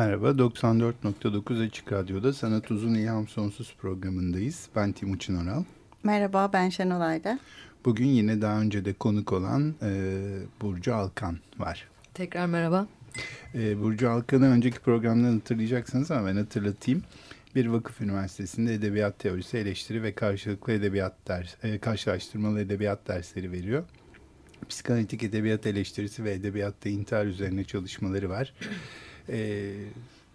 Merhaba, 94.9 Açık Radyo'da Sanat Uzun İlham Sonsuz programındayız. Ben Timuçin Oral. Merhaba, ben Şenol Ayda. Bugün yine daha önce de konuk olan e, Burcu Alkan var. Tekrar merhaba. E, Burcu Alkan'ı önceki programdan hatırlayacaksınız ama ben hatırlatayım. Bir vakıf üniversitesinde edebiyat teorisi, eleştiri ve karşılıklı edebiyat ders, e, karşılaştırmalı edebiyat dersleri veriyor. Psikanalitik edebiyat eleştirisi ve edebiyatta intihar üzerine çalışmaları var e,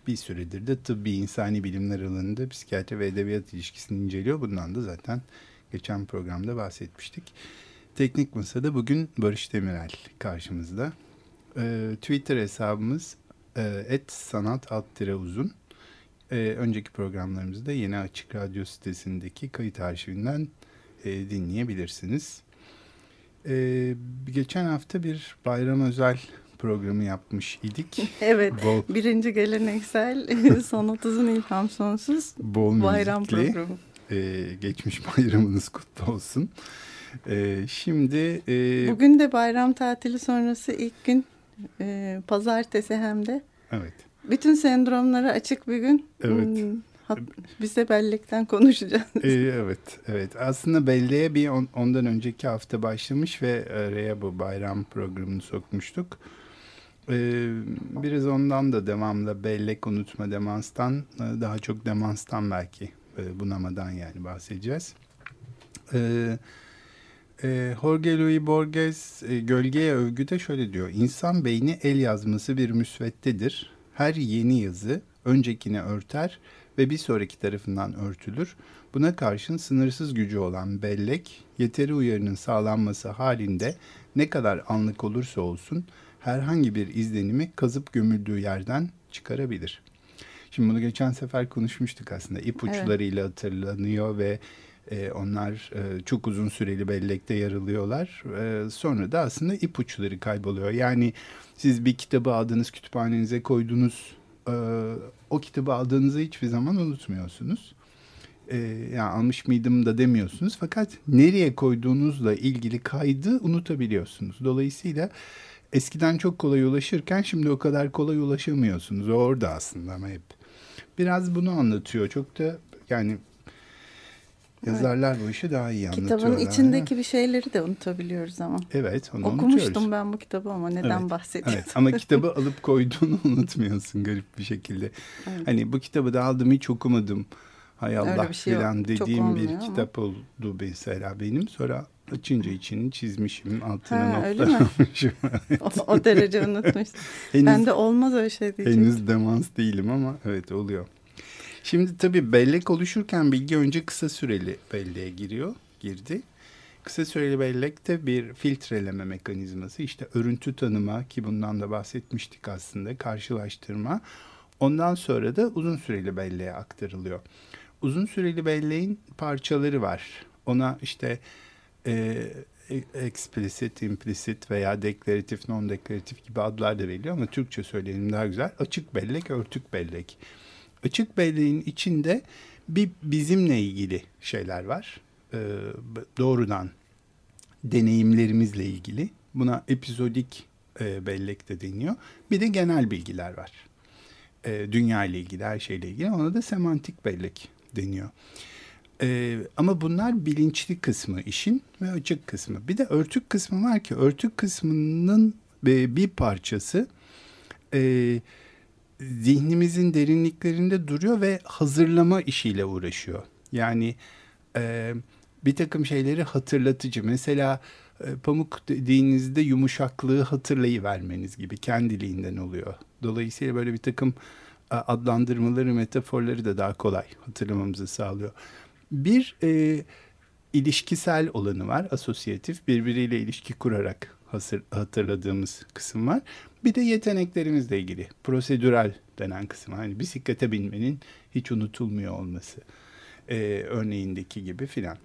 bir süredir de tıbbi insani bilimler alanında psikiyatri ve edebiyat ilişkisini inceliyor. Bundan da zaten geçen programda bahsetmiştik. Teknik Masa'da bugün Barış Demirel karşımızda. E, Twitter hesabımız e, et sanat alt uzun. E, önceki programlarımızda yeni Açık Radyo sitesindeki kayıt arşivinden e, dinleyebilirsiniz. Geçen hafta bir bayram özel programı yapmış idik. Evet. Bol, birinci geleneksel sanat uzun ilham sonsuz bol bayram müzikli, programı. E, geçmiş bayramınız kutlu olsun. E, şimdi... E, Bugün de bayram tatili sonrası ilk gün e, pazartesi hem de. Evet. Bütün sendromlara açık bir gün. Evet. Hmm, biz de bellekten konuşacağız. Ee, evet, evet. Aslında belleğe bir on, ondan önceki hafta başlamış ve araya bu bayram programını sokmuştuk. Ee, biraz ondan da devamlı bellek unutma demanstan e, daha çok demanstan belki e, bunamadan yani bahsedeceğiz. Ee, e, Jorge Luis Borges e, Gölgeye Övgü'de şöyle diyor. İnsan beyni el yazması bir müsveddedir. Her yeni yazı öncekini örter ve bir sonraki tarafından örtülür. Buna karşın sınırsız gücü olan bellek, yeteri uyarının sağlanması halinde ne kadar anlık olursa olsun herhangi bir izlenimi kazıp gömüldüğü yerden çıkarabilir. Şimdi bunu geçen sefer konuşmuştuk aslında. İpuçlarıyla evet. hatırlanıyor ve e, onlar e, çok uzun süreli bellekte yarılıyorlar. E, sonra da aslında ipuçları kayboluyor. Yani siz bir kitabı aldınız kütüphanenize koydunuz. E, o kitabı aldığınızı hiçbir zaman unutmuyorsunuz. E, yani almış mıydım da demiyorsunuz. Fakat nereye koyduğunuzla ilgili kaydı unutabiliyorsunuz. Dolayısıyla eskiden çok kolay ulaşırken şimdi o kadar kolay ulaşamıyorsunuz. Orada aslında ama hep. Biraz bunu anlatıyor. Çok da yani yazarlar bu işi daha iyi anlatıyorlar. Kitabın içindeki bir şeyleri de unutabiliyoruz ama. Evet onu Okumuştum unutuyoruz. ben bu kitabı ama neden evet, bahsediyorsun? Evet, ama kitabı alıp koyduğunu unutmuyorsun garip bir şekilde. Evet. Hani bu kitabı da aldım hiç okumadım. Hay Allah şey falan dediğim bir ama. kitap oldu mesela benim. Sonra açınca içini çizmişim. Altına ha, notlar almışım. o, o derece unutmuş. henüz, ben de olmaz öyle şey diyecektim. Henüz demans değilim ama evet oluyor. Şimdi tabii bellek oluşurken bilgi önce kısa süreli belleğe giriyor, girdi. Kısa süreli bellekte bir filtreleme mekanizması işte örüntü tanıma ki bundan da bahsetmiştik aslında karşılaştırma. Ondan sonra da uzun süreli belleğe aktarılıyor. Uzun süreli belleğin parçaları var. Ona işte e, explicit, implicit veya deklaratif, non deklaratif gibi adlar da veriliyor ama Türkçe söyleyelim daha güzel. Açık bellek, örtük bellek. Açık belleğin içinde bir bizimle ilgili şeyler var. E, doğrudan deneyimlerimizle ilgili. Buna epizodik e, bellek de deniyor. Bir de genel bilgiler var. E, dünya ile ilgili, her şeyle ilgili. Ona da semantik bellek deniyor. E, ama bunlar bilinçli kısmı işin ve açık kısmı. Bir de örtük kısmı var ki örtük kısmının e, bir parçası e, zihnimizin derinliklerinde duruyor ve hazırlama işiyle uğraşıyor. Yani e, bir takım şeyleri hatırlatıcı. Mesela e, pamuk dediğinizde yumuşaklığı hatırlayıvermeniz gibi kendiliğinden oluyor. Dolayısıyla böyle bir takım adlandırmaları, metaforları da daha kolay hatırlamamızı sağlıyor. Bir e, ilişkisel olanı var, asosyatif, birbiriyle ilişki kurarak hasır, hatırladığımız kısım var. Bir de yeteneklerimizle ilgili, prosedürel denen kısım. Hani bisiklete binmenin hiç unutulmuyor olması e, örneğindeki gibi filan.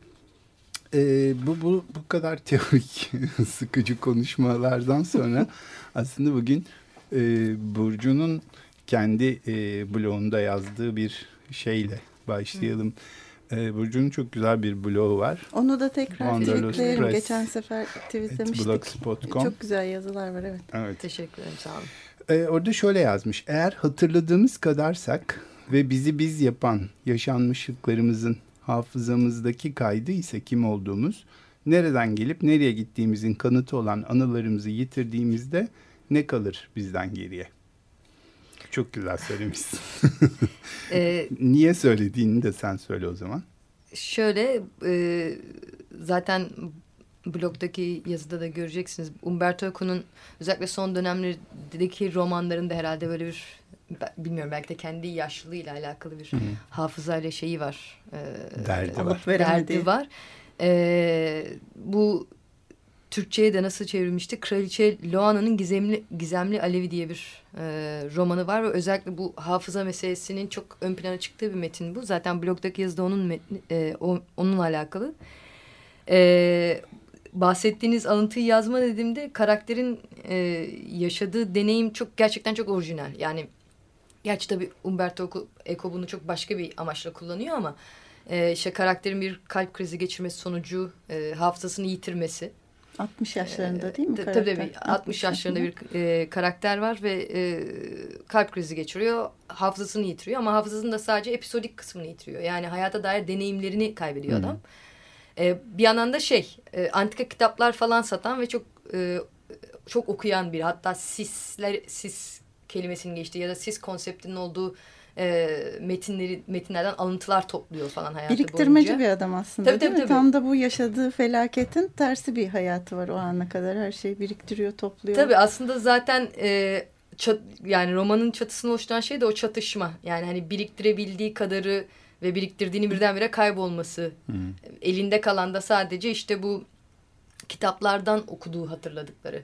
E, bu, bu, bu kadar teorik, sıkıcı konuşmalardan sonra aslında bugün e, Burcu'nun kendi e, blogunda yazdığı bir şeyle başlayalım. E, Burcu'nun çok güzel bir blogu var. Onu da tekrar tweetleyelim. Geçen sefer tweetlemiştik. Blogspot.com Çok güzel yazılar var evet. evet. Teşekkür ederim sağ olun. E, orada şöyle yazmış. Eğer hatırladığımız kadarsak ve bizi biz yapan yaşanmışlıklarımızın hafızamızdaki kaydı ise kim olduğumuz, nereden gelip nereye gittiğimizin kanıtı olan anılarımızı yitirdiğimizde ne kalır bizden geriye? Çok güzel söylemişsin. ee, Niye söylediğini de sen söyle o zaman. Şöyle e, zaten blogdaki yazıda da göreceksiniz. Umberto Eco'nun özellikle son dönemlerdeki romanlarında herhalde böyle bir bilmiyorum belki de kendi yaşlılığıyla alakalı bir Hı -hı. hafızayla şeyi var. E, derdi var. Derdi var. E, bu Türkçe'ye de nasıl çevrilmişti? Kraliçe Loana'nın Gizemli, Gizemli Alevi diye bir e, romanı var ve özellikle bu hafıza meselesinin çok ön plana çıktığı bir metin bu. Zaten blogdaki yazıda onun metni, e, onunla alakalı. E, bahsettiğiniz alıntıyı yazma dediğimde karakterin e, yaşadığı deneyim çok gerçekten çok orijinal. Yani gerçi tabii Umberto Eco bunu çok başka bir amaçla kullanıyor ama e, işte karakterin bir kalp krizi geçirmesi sonucu e, hafızasını yitirmesi 60 yaşlarında değil mi? Tabii tabii 60 yaşlarında bir e, karakter var ve e, kalp krizi geçiriyor. Hafızasını yitiriyor ama hafızasının da sadece episodik kısmını yitiriyor. Yani hayata dair deneyimlerini kaybediyor hmm. adam. E, bir yandan da şey e, antika kitaplar falan satan ve çok e, çok okuyan bir hatta sisler sis kelimesinin geçtiği ya da sis konseptinin olduğu e, metinleri metinlerden alıntılar topluyor falan hayatı Biriktirmeci boyunca. bir adam aslında tabii, değil tabii, mi? Tabii. Tam da bu yaşadığı felaketin tersi bir hayatı var o ana kadar. Her şeyi biriktiriyor, topluyor. Tabii aslında zaten e, çat, yani romanın çatısını oluşturan şey de o çatışma. Yani hani biriktirebildiği kadarı ve biriktirdiğini birdenbire kaybolması. Hmm. Elinde kalan da sadece işte bu kitaplardan okuduğu hatırladıkları.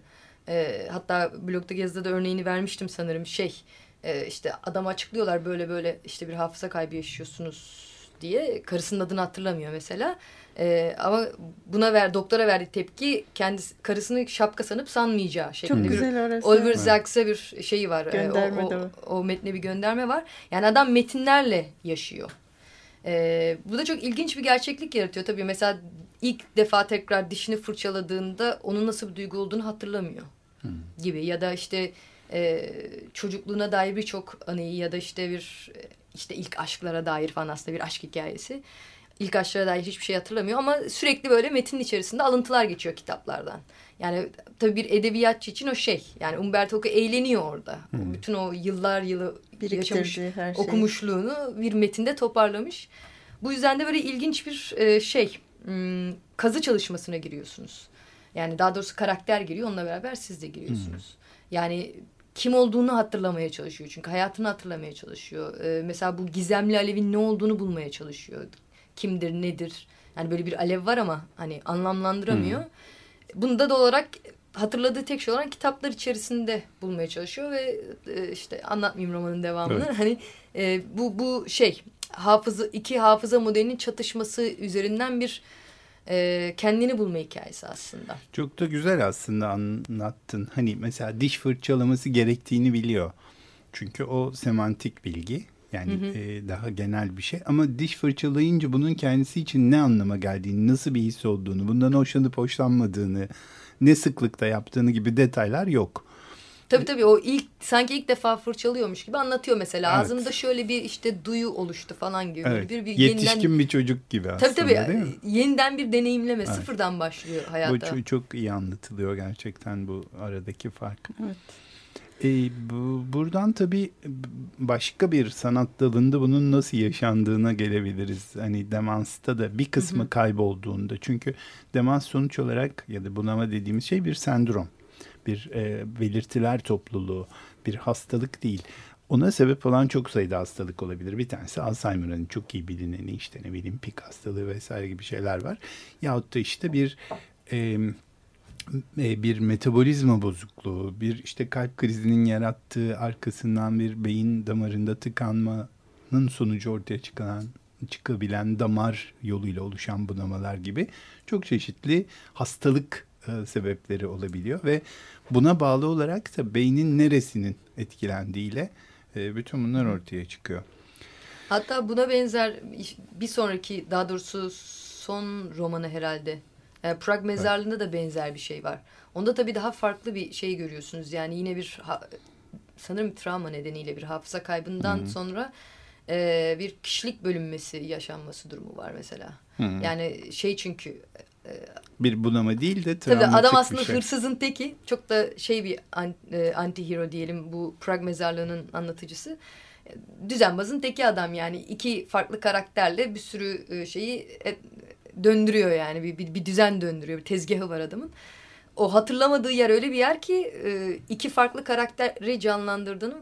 E, hatta blogda yazıda da örneğini vermiştim sanırım şey e, işte adam açıklıyorlar böyle böyle işte bir hafıza kaybı yaşıyorsunuz diye karısının adını hatırlamıyor mesela. E, ama buna ver doktora verdiği tepki kendisi karısını şapka sanıp sanmayacağı şeklinde. Çok güzel orası. Oliver Sacks'e bir şeyi var. Gönderme o, o, o metne bir gönderme var. Yani adam metinlerle yaşıyor. E, bu da çok ilginç bir gerçeklik yaratıyor. Tabii mesela ilk defa tekrar dişini fırçaladığında onun nasıl bir duygu olduğunu hatırlamıyor. Hmm. Gibi ya da işte e, çocukluğuna dair birçok anıyı ya da işte bir işte ilk aşklara dair falan aslında bir aşk hikayesi. İlk aşklara dair hiçbir şey hatırlamıyor ama sürekli böyle metinin içerisinde alıntılar geçiyor kitaplardan. Yani tabii bir edebiyatçı için o şey. Yani Umberto Eco eğleniyor orada. Hmm. Bütün o yıllar yılı yaşamış her şey. okumuşluğunu bir metinde toparlamış. Bu yüzden de böyle ilginç bir e, şey. Hmm, kazı çalışmasına giriyorsunuz. Yani daha doğrusu karakter giriyor. Onunla beraber siz de giriyorsunuz. Hmm. Yani kim olduğunu hatırlamaya çalışıyor. Çünkü hayatını hatırlamaya çalışıyor. Ee, mesela bu gizemli alevin ne olduğunu bulmaya çalışıyor. Kimdir, nedir? Yani böyle bir alev var ama hani anlamlandıramıyor. Hmm. Bunu da olarak hatırladığı tek şey olan kitaplar içerisinde bulmaya çalışıyor ve e, işte anlatmayayım romanın devamını. Evet. Hani e, bu bu şey hafıza iki hafıza modelinin çatışması üzerinden bir e, kendini bulma hikayesi aslında. Çok da güzel aslında anlattın. Hani mesela diş fırçalaması gerektiğini biliyor. Çünkü o semantik bilgi. Yani hı hı. E, daha genel bir şey. Ama diş fırçalayınca bunun kendisi için ne anlama geldiğini, nasıl bir his olduğunu, bundan hoşlanıp hoşlanmadığını, ne sıklıkta yaptığını gibi detaylar yok. Tabii tabii o ilk sanki ilk defa fırçalıyormuş gibi anlatıyor mesela. Evet. Ağzımda şöyle bir işte duyu oluştu falan gibi. Evet. Bir, bir Yetişkin yeniden, bir çocuk gibi aslında Tabii tabii değil mi? yeniden bir deneyimleme Evet. sıfırdan başlıyor Bu hayata. çok, çok iyi anlatılıyor gerçekten bu aradaki fark. Evet. E, bu, buradan tabii başka bir sanat dalında bunun nasıl yaşandığına gelebiliriz. Hani demansta da bir kısmı Hı hı. kaybolduğunda. Çünkü demans sonuç olarak ya da bunama dediğimiz şey bir sendrom. Bir e, belirtiler topluluğu, bir hastalık değil. Ona sebep olan çok sayıda hastalık olabilir. Bir tanesi Alzheimer'ın çok iyi bilineni işte ne bileyim pik hastalığı vesaire gibi şeyler var. Yahut da işte bir e, bir metabolizma bozukluğu, bir işte kalp krizinin yarattığı arkasından bir beyin damarında tıkanmanın sonucu ortaya çıkan çıkabilen damar yoluyla oluşan bunamalar gibi çok çeşitli hastalık e, sebepleri olabiliyor ve buna bağlı olarak da beynin neresinin etkilendiğiyle e, bütün bunlar ortaya çıkıyor. Hatta buna benzer bir sonraki daha doğrusu son romanı herhalde. E, Prag mezarlığında da benzer bir şey var. Onda tabii daha farklı bir şey görüyorsunuz. Yani yine bir sanırım travma nedeniyle bir hafıza kaybından Hı hı. sonra e, bir kişilik bölünmesi yaşanması durumu var mesela. Hı. Yani şey çünkü bir bunama değil de Tabii adam aslında şey. hırsızın teki. Çok da şey bir e, anti-hero diyelim bu Prag mezarlığının anlatıcısı. E, Düzenbazın teki adam yani. iki farklı karakterle bir sürü e, şeyi döndürüyor yani. Bir, bir, bir düzen döndürüyor. Bir tezgahı var adamın. O hatırlamadığı yer öyle bir yer ki iki farklı karakteri canlandırdığını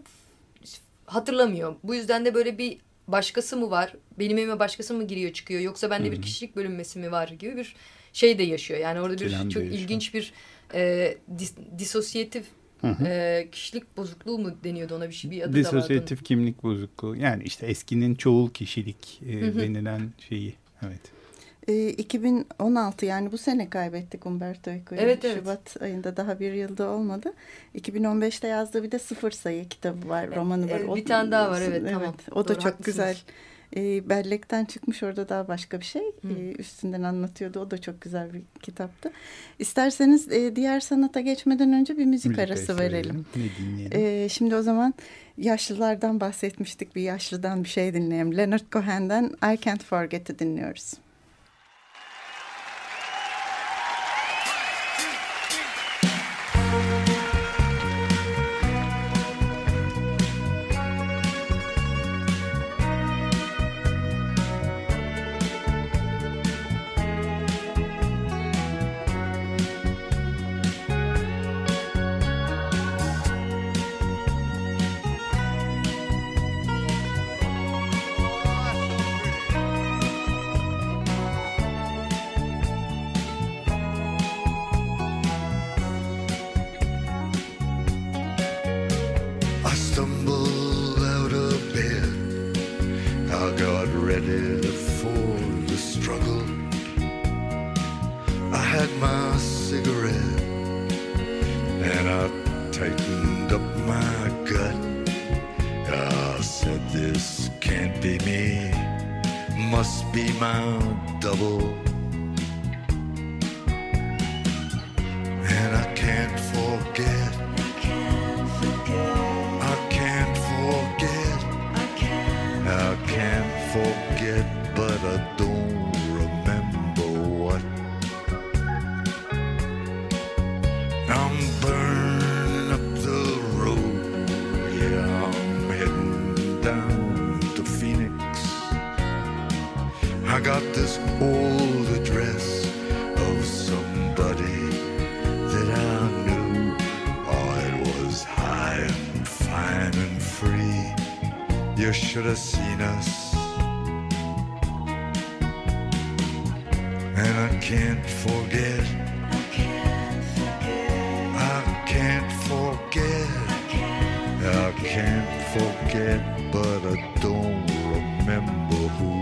hatırlamıyor. Bu yüzden de böyle bir başkası mı var? Benim evime başkası mı giriyor çıkıyor? Yoksa bende bir kişilik bölünmesi mi var gibi bir şey de yaşıyor. Yani orada bir de çok yaşıyor. ilginç bir e, dis, disosyatif Hı hı. e, kişilik bozukluğu mu deniyordu ona bir şey bir adı da vardı. Disosyatif kimlik bozukluğu. Yani işte eskinin çoğul kişilik e, Hı hı. denilen şeyi. Evet. Ee, 2016 yani bu sene kaybettik Umberto Eco'yu. Evet, evet. Şubat ayında daha bir yılda olmadı. 2015'te yazdığı bir de sıfır sayı kitabı var, romanı var. Evet, bir tane daha var, evet, tamam. O da Doğru, çok haklısınız. güzel. Ee, bellekten çıkmış orada daha başka bir şey. Hı. Ee, üstünden anlatıyordu. O da çok güzel bir kitaptı. İsterseniz e, diğer sanata geçmeden önce bir müzik, Müzik arası verelim. Ee, şimdi o zaman yaşlılardan bahsetmiştik. Bir yaşlıdan bir şey dinleyelim. Leonard Cohen'den I Can't Forget'i dinliyoruz. You should have seen us. And I can't forget. I can't forget. I can't forget, I can't forget, but I don't remember who.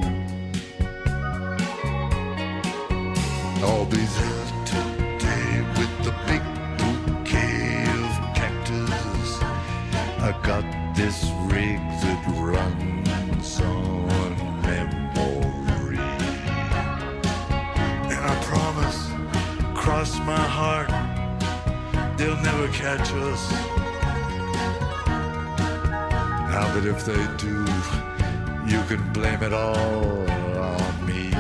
I'll be there today with the big bouquet of cactus. I got this rig that runs on memory. And I promise, cross my heart, they'll never catch us. But if they do, you can blame it all on me.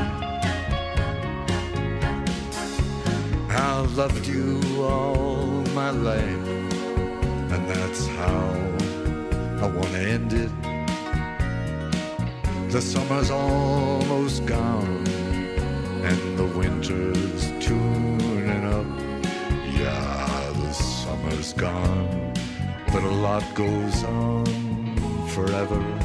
I've loved you all my life, and that's how I want to end it. The summer's almost gone, and the winter's tuning up. Yeah, the summer's gone, but a lot goes on forever.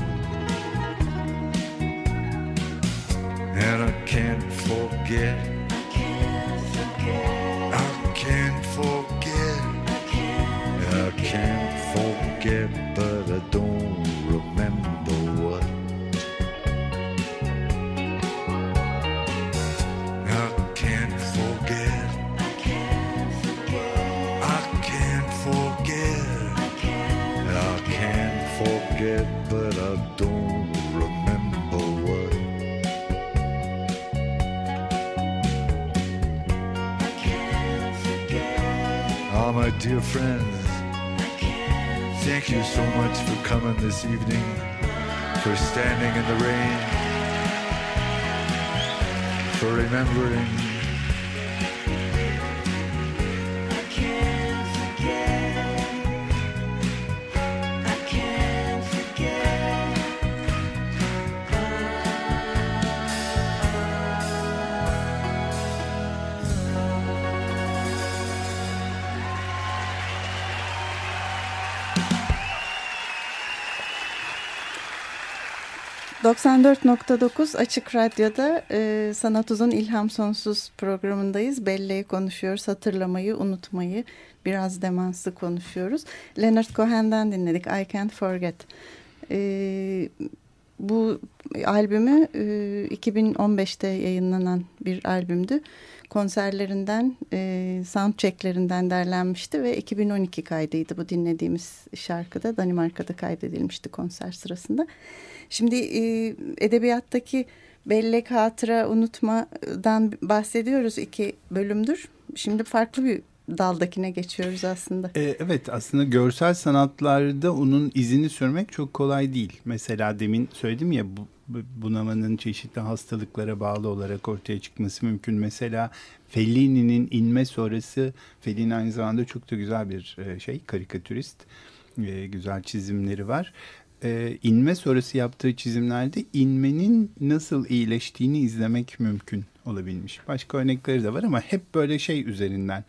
Oh, my dear friends, thank you so much for coming this evening, for standing in the rain, for remembering. ...94.9 Açık Radyo'da e, Sanat Uzun İlham Sonsuz programındayız. Belleği konuşuyoruz, hatırlamayı, unutmayı, biraz demansı konuşuyoruz. Leonard Cohen'den dinledik, I Can't Forget. E, bu albümü e, 2015'te yayınlanan bir albümdü. Konserlerinden, e, soundchecklerinden derlenmişti ve 2012 kaydıydı bu dinlediğimiz şarkıda. Danimarka'da kaydedilmişti konser sırasında. Şimdi e, edebiyattaki bellek, hatıra, unutmadan bahsediyoruz iki bölümdür. Şimdi farklı bir daldakine geçiyoruz aslında. E, evet aslında görsel sanatlarda onun izini sürmek çok kolay değil. Mesela demin söyledim ya bu, bu- bunamanın çeşitli hastalıklara bağlı olarak ortaya çıkması mümkün. Mesela Fellini'nin inme sonrası Fellini aynı zamanda çok da güzel bir e, şey karikatürist. E, güzel çizimleri var. E, inme sonrası yaptığı çizimlerde inmenin nasıl iyileştiğini izlemek mümkün olabilmiş. Başka örnekleri de var ama hep böyle şey üzerinden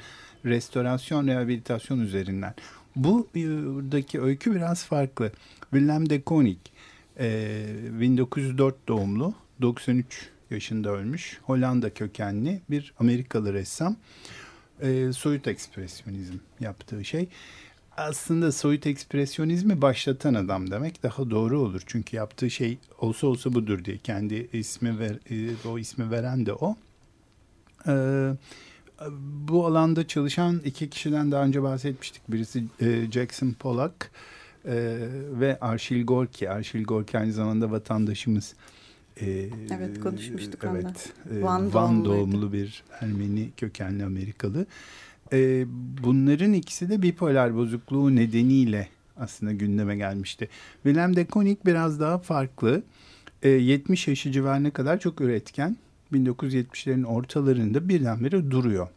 restorasyon, rehabilitasyon üzerinden. Bu e, buradaki öykü biraz farklı. Willem de Kooning, e, 1904 doğumlu, 93 yaşında ölmüş, Hollanda kökenli bir Amerikalı ressam. E, soyut ekspresyonizm yaptığı şey. Aslında soyut ekspresyonizmi başlatan adam demek daha doğru olur. Çünkü yaptığı şey olsa olsa budur diye kendi ismi ver, e, o ismi veren de o. Ee, bu alanda çalışan iki kişiden daha önce bahsetmiştik. Birisi e, Jackson Pollock e, ve Arşil Gorki. Arşil Gorki aynı zamanda vatandaşımız. E, Evet, konuşmuştuk evet, ondan. e, Van Van, doğumlu bir Ermeni kökenli Amerikalı. E, bunların ikisi de bipolar bozukluğu nedeniyle aslında gündeme gelmişti. Willem de Kooning biraz daha farklı. E, 70 yaşı civarına kadar çok üretken. 1970'lerin ortalarında birdenbire duruyor.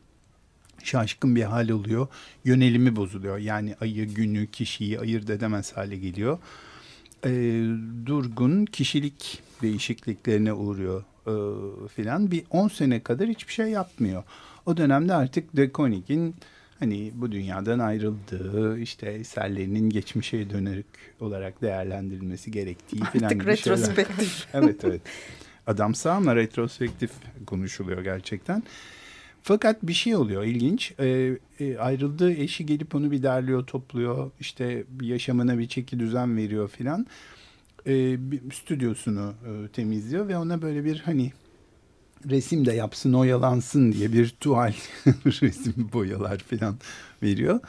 Şaşkın bir hal oluyor. Yönelimi bozuluyor. Yani ayı, günü, kişiyi ayırt edemez hale geliyor. E, durgun kişilik değişikliklerine uğruyor e, filan. Bir 10 sene kadar hiçbir şey yapmıyor. O dönemde artık De hani bu dünyadan ayrıldığı işte eserlerinin geçmişe dönük olarak değerlendirilmesi gerektiği filan Artık retrospektif. evet evet. Adam sağ ama retrospektif konuşuluyor gerçekten. Fakat bir şey oluyor ilginç. Ee, e, ayrıldığı eşi gelip onu bir derliyor, topluyor. İşte yaşamına bir çeki düzen veriyor filan. Ee, bir stüdyosunu e, temizliyor ve ona böyle bir hani resim de yapsın oyalansın diye bir tuval resim boyalar filan veriyor.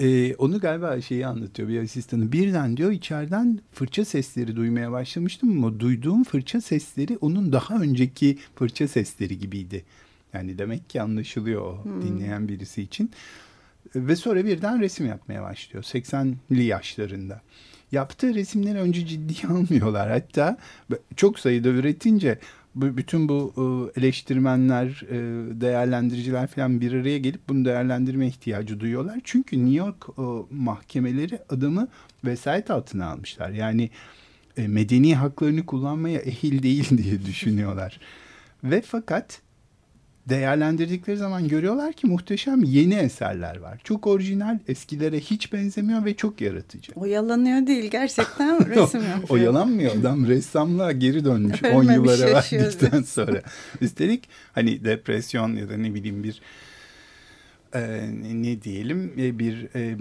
Ee, onu galiba şeyi anlatıyor bir asistanı. Birden diyor içeriden fırça sesleri duymaya başlamıştım ama duyduğum fırça sesleri onun daha önceki fırça sesleri gibiydi. Yani demek ki anlaşılıyor o dinleyen birisi için. Ve sonra birden resim yapmaya başlıyor 80'li yaşlarında. Yaptığı resimleri önce ciddiye almıyorlar. Hatta çok sayıda üretince bütün bu e, eleştirmenler, e, değerlendiriciler falan bir araya gelip bunu değerlendirme ihtiyacı duyuyorlar. Çünkü New York e, mahkemeleri adamı vesayet altına almışlar. Yani medeni haklarını kullanmaya ehil değil diye düşünüyorlar. Ve fakat değerlendirdikleri zaman görüyorlar ki muhteşem yeni eserler var. Çok orijinal, eskilere hiç benzemiyor ve çok yaratıcı. Oyalanıyor değil, gerçekten resim yapıyor. Oyalanmıyor adam, ressamlığa geri dönmüş 10 yıllara verdikten sonra. Üstelik hani depresyon ya da ne bileyim bir e, ne diyelim e, bir e,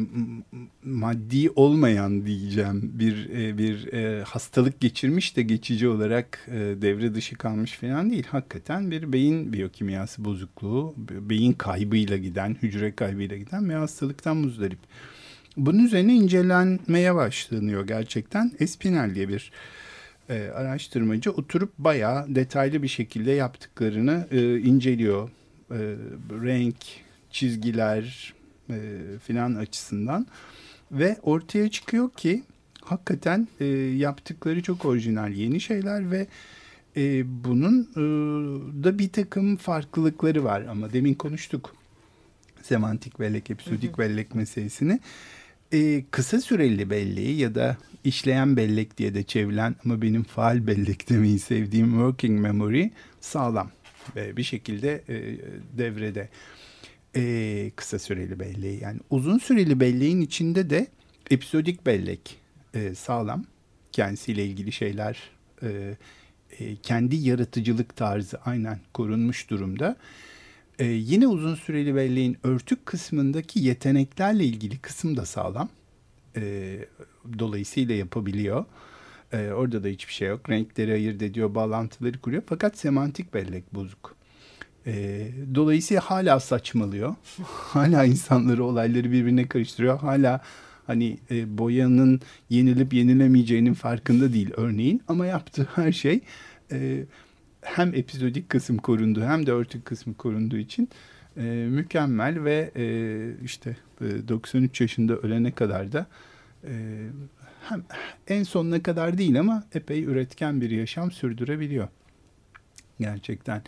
maddi olmayan diyeceğim bir e, bir e, hastalık geçirmiş de geçici olarak e, devre dışı kalmış falan değil. Hakikaten bir beyin biyokimyası bozukluğu, beyin kaybıyla giden, hücre kaybıyla giden bir hastalıktan muzdarip. Bunun üzerine incelenmeye başlanıyor gerçekten. Espinel diye bir e, araştırmacı oturup bayağı detaylı bir şekilde yaptıklarını e, inceliyor. E, renk, çizgiler e, filan açısından. Ve ortaya çıkıyor ki hakikaten e, yaptıkları çok orijinal yeni şeyler ve e, bunun e, da bir takım farklılıkları var. Ama demin konuştuk semantik bellek, episodik bellek meselesini. E, kısa süreli belleği ya da işleyen bellek diye de çevrilen ama benim faal bellek demeyi sevdiğim working memory sağlam ve bir şekilde e, devrede e, kısa süreli belleği. Yani uzun süreli belleğin içinde de episodik bellek e, sağlam. Kendisiyle ilgili şeyler e, e, kendi yaratıcılık tarzı aynen korunmuş durumda. E, yine uzun süreli belleğin örtük kısmındaki yeteneklerle ilgili kısım da sağlam. E, dolayısıyla yapabiliyor. E, orada da hiçbir şey yok. Renkleri ayırt ediyor, bağlantıları kuruyor. Fakat semantik bellek bozuk. E, dolayısıyla hala saçmalıyor. hala insanları, olayları birbirine karıştırıyor. Hala hani e, boyanın yenilip yenilemeyeceğinin farkında değil örneğin. Ama yaptığı her şey e, hem epizodik kısım korundu hem de örtük kısmı korunduğu için e, mükemmel ve e, işte e, 93 yaşında ölene kadar da e, hem en sonuna kadar değil ama epey üretken bir yaşam sürdürebiliyor. Gerçekten.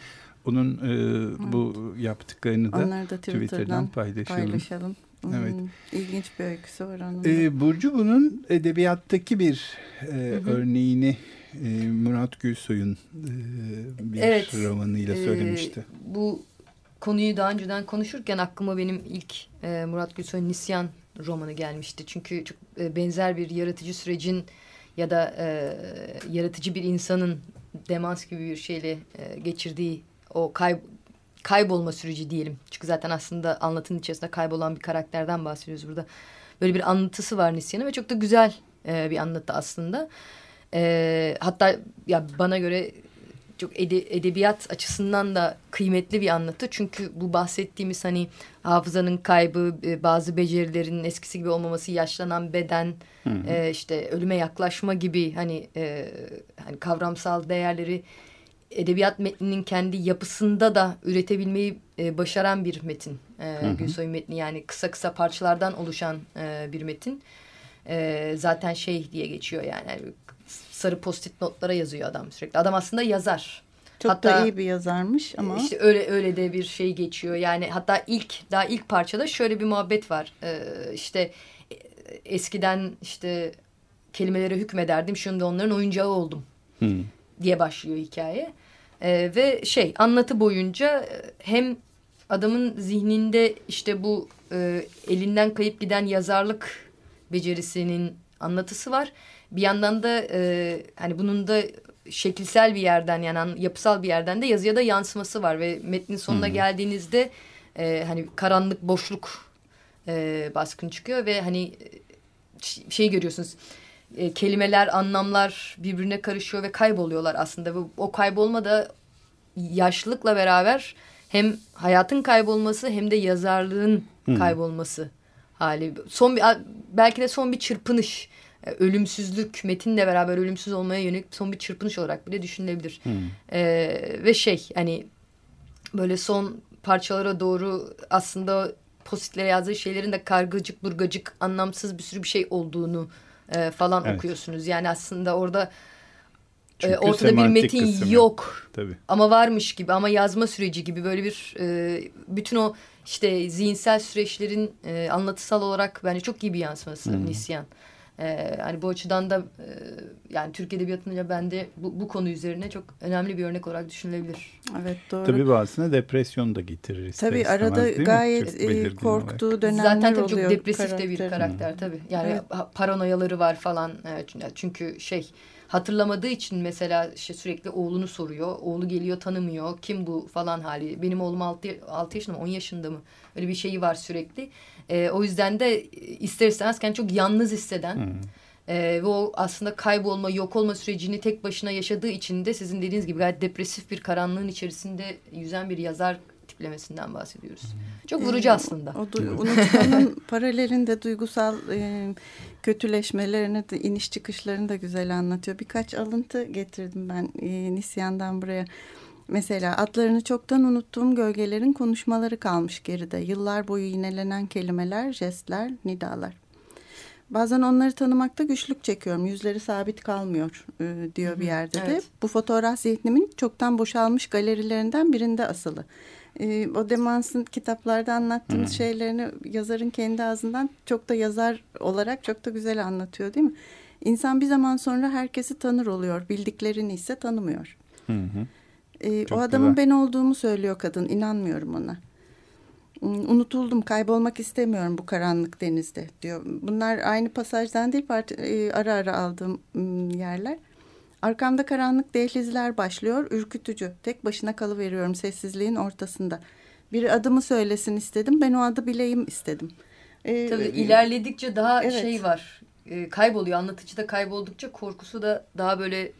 Onun e, evet. bu yaptıklarını da, Onları da Twitter'dan, Twitter'dan paylaşalım. paylaşalım. Evet. Hmm, ilginç bir öyküsü var onun. Ee, Burcu bunun edebiyattaki bir e, örneğini e, Murat Gülsoy'un e, bir evet, romanıyla e, söylemişti. E, bu konuyu daha önceden konuşurken aklıma benim ilk e, Murat Gülsoy'un Nisyan romanı gelmişti. Çünkü çok e, benzer bir yaratıcı sürecin ya da e, yaratıcı bir insanın demans gibi bir şeyle e, geçirdiği o kay, kaybolma süreci diyelim. Çünkü zaten aslında anlatının içerisinde kaybolan bir karakterden bahsediyoruz burada. Böyle bir anlatısı var Nisyan'ın ve çok da güzel e, bir anlatı aslında. E, hatta ya bana göre çok ede, edebiyat açısından da kıymetli bir anlatı. Çünkü bu bahsettiğimiz hani hafızanın kaybı, e, bazı becerilerin eskisi gibi olmaması, yaşlanan beden, hı hı. E, işte ölüme yaklaşma gibi hani e, hani kavramsal değerleri edebiyat metninin kendi yapısında da üretebilmeyi e, başaran bir metin. E, Gülsoy metni yani kısa kısa parçalardan oluşan e, bir metin. E, zaten şey diye geçiyor yani, yani sarı postit notlara yazıyor adam sürekli. Adam aslında yazar. Çok hatta, da iyi bir yazarmış ama. işte öyle öyle de bir şey geçiyor. Yani hatta ilk daha ilk parçada şöyle bir muhabbet var. Ee, işte e, eskiden işte kelimelere hükmederdim. Şimdi onların oyuncağı oldum. Hmm diye başlıyor hikaye. E, ve şey anlatı boyunca e, hem adamın zihninde işte bu e, elinden kayıp giden yazarlık becerisinin anlatısı var. Bir yandan da e, hani bunun da şekilsel bir yerden yani yapısal bir yerden de yazıya da yansıması var ve metnin sonuna hmm. geldiğinizde e, hani karanlık boşluk e, baskın çıkıyor ve hani e, şey görüyorsunuz e, kelimeler, anlamlar birbirine karışıyor ve kayboluyorlar aslında. Ve o kaybolma da yaşlılıkla beraber hem hayatın kaybolması hem de yazarlığın hmm. kaybolması hali. Son bir belki de son bir çırpınış. E, ölümsüzlük metinle beraber ölümsüz olmaya yönelik son bir çırpınış olarak bile düşünülebilir. Hmm. Ee, ve şey hani böyle son parçalara doğru aslında positlere yazdığı şeylerin de kargacık burgacık anlamsız bir sürü bir şey olduğunu e, falan Evet. okuyorsunuz. Yani aslında orada Çünkü e, ortada bir metin kısmı. yok Tabii. ama varmış gibi ama yazma süreci gibi böyle bir e, bütün o işte zihinsel süreçlerin e, anlatısal olarak bence çok iyi bir yansıması Hı. Nisyan. E, hani bu açıdan da e, yani Türk Edebiyatı'nda bende bu, bu konu üzerine çok önemli bir örnek olarak düşünülebilir. Evet doğru. Tabii bu aslında depresyon da getirir Tabii istemez, arada gayet e, belirgin olarak. korktuğu dönemler Zaten tabii oluyor. çok depresif de bir karakter tabii. Yani Evet. paranoyaları var falan. Evet, çünkü şey hatırlamadığı için mesela işte sürekli oğlunu soruyor. Oğlu geliyor tanımıyor. Kim bu falan hali. Benim oğlum 6, 6 yaşında mı 10 yaşında mı? Öyle bir şeyi var sürekli. Ee, o yüzden de ister istemez kendini çok yalnız hisseden Hı. ee, ve o aslında kaybolma, yok olma sürecini tek başına yaşadığı için de sizin dediğiniz gibi gayet depresif bir karanlığın içerisinde yüzen bir yazar tiplemesinden bahsediyoruz. Çok vurucu Ee, aslında. O unutmanın paralelinde duygusal e, kötüleşmelerini de iniş çıkışlarını da güzel anlatıyor. Birkaç alıntı getirdim ben e, Nisyan'dan buraya. Mesela adlarını çoktan unuttuğum gölgelerin konuşmaları kalmış geride. Yıllar boyu yinelenen kelimeler, jestler, nidalar. Bazen onları tanımakta güçlük çekiyorum. Yüzleri sabit kalmıyor e, diyor bir yerde de. evet. Bu fotoğraf zihnimin çoktan boşalmış galerilerinden birinde asılı. E, o Demans'ın kitaplarda anlattığımız şeylerini yazarın kendi ağzından çok da yazar olarak çok da güzel anlatıyor değil mi? İnsan bir zaman sonra herkesi tanır oluyor. Bildiklerini ise tanımıyor. Hı hı. E, Çok o adamın güzel. ben olduğumu söylüyor kadın. İnanmıyorum ona. Hmm, Unutuldum, kaybolmak istemiyorum bu karanlık denizde diyor. Bunlar aynı pasajdan değil, part- e, ara ara aldığım hmm, yerler. Arkamda karanlık dehlizler başlıyor, ürkütücü. Tek başına kalıveriyorum sessizliğin ortasında. Biri adımı söylesin istedim, ben o adı bileyim istedim. E, Tabii e, ilerledikçe daha evet. şey var. E, kayboluyor. Anlatıcı da kayboldukça korkusu da daha böyle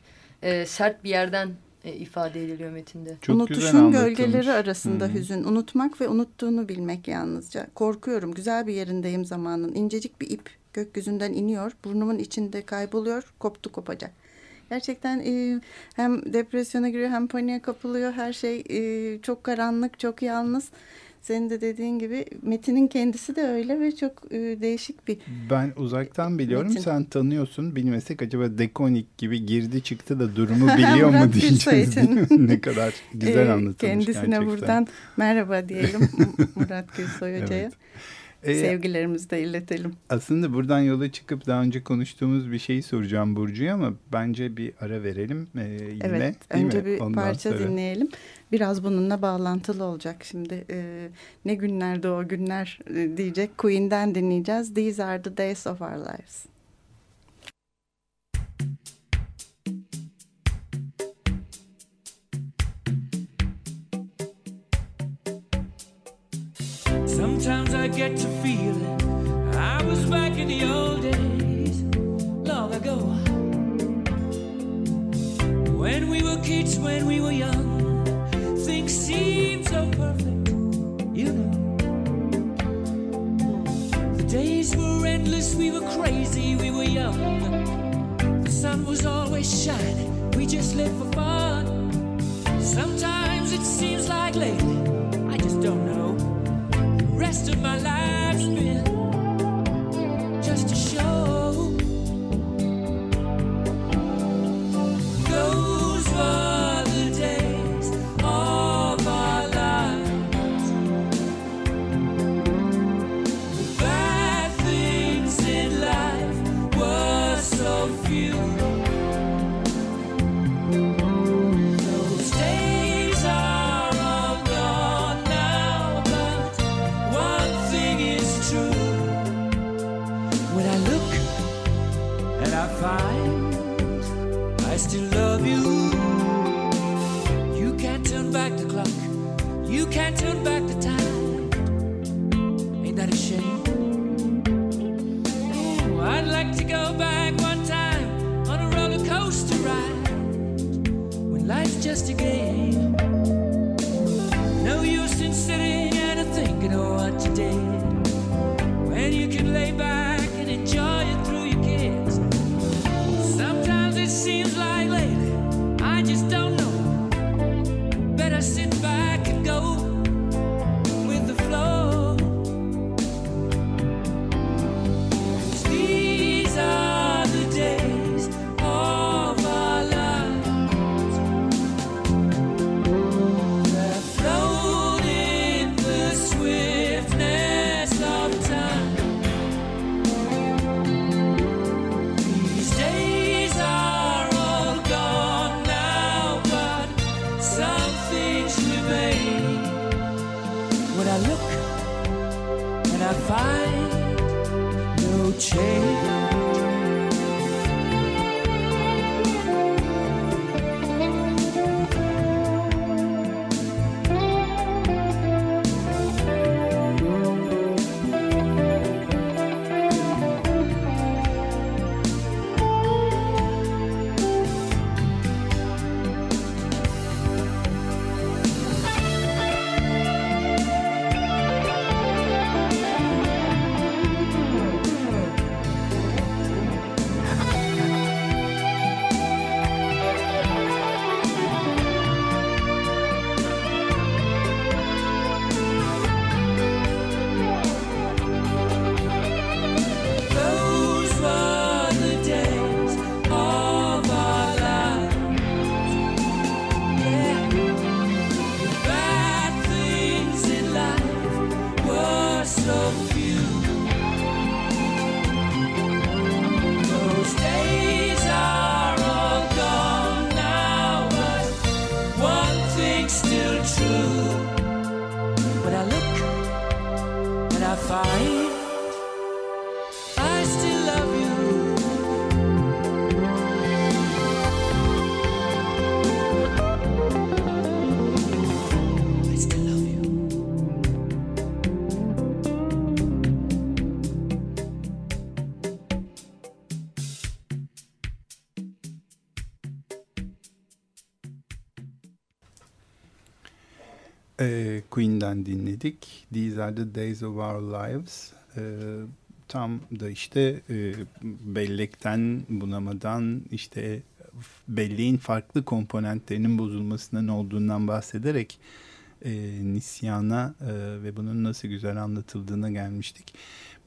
e, sert bir yerden e, ifade ediliyor metinde. Çok Unutuşun gölgeleri arasında Hı hı. hüzün. Unutmak ve unuttuğunu bilmek yalnızca. Korkuyorum. Güzel bir yerindeyim zamanın. İncecik bir ip gökyüzünden iniyor. Burnumun içinde kayboluyor. Koptu kopacak. Gerçekten e, hem depresyona giriyor hem paniğe kapılıyor. Her şey e, çok karanlık, çok yalnız. Senin de dediğin gibi Metin'in kendisi de öyle ve çok e, değişik bir Ben uzaktan biliyorum. Metin. Sen tanıyorsun. Bilmesek acaba Dekonik gibi girdi çıktı da durumu biliyor mu diyeceğiz ne kadar güzel e, anlatılmış Kendisine gerçekten. buradan merhaba diyelim Murat Gülsoy Hoca'ya. Evet. E, Sevgilerimizi de iletelim. aslında buradan yola çıkıp daha önce konuştuğumuz bir şeyi soracağım Burcu'ya ama bence bir ara verelim e, yine. Evet, önce mi? bir Ondan parça sonra- dinleyelim. Biraz bununla bağlantılı olacak şimdi. e, ne günlerde o günler e, diyecek. Queen'den dinleyeceğiz. These are the days of our lives. Sometimes I get to feeling I was back in the old days, long ago. When we were kids, when we were young, things seemed so perfect, you know. The days were endless, we were crazy, we were young. The sun was always shining, we just lived for fun. Sometimes it seems like lately, rest of my life's been Queen'den dinledik. These are the days of our lives. Ee, tam da işte e, bellekten, bunamadan, işte belleğin farklı komponentlerinin bozulmasından olduğundan bahsederek e, nisyana e, ve bunun nasıl güzel anlatıldığına gelmiştik.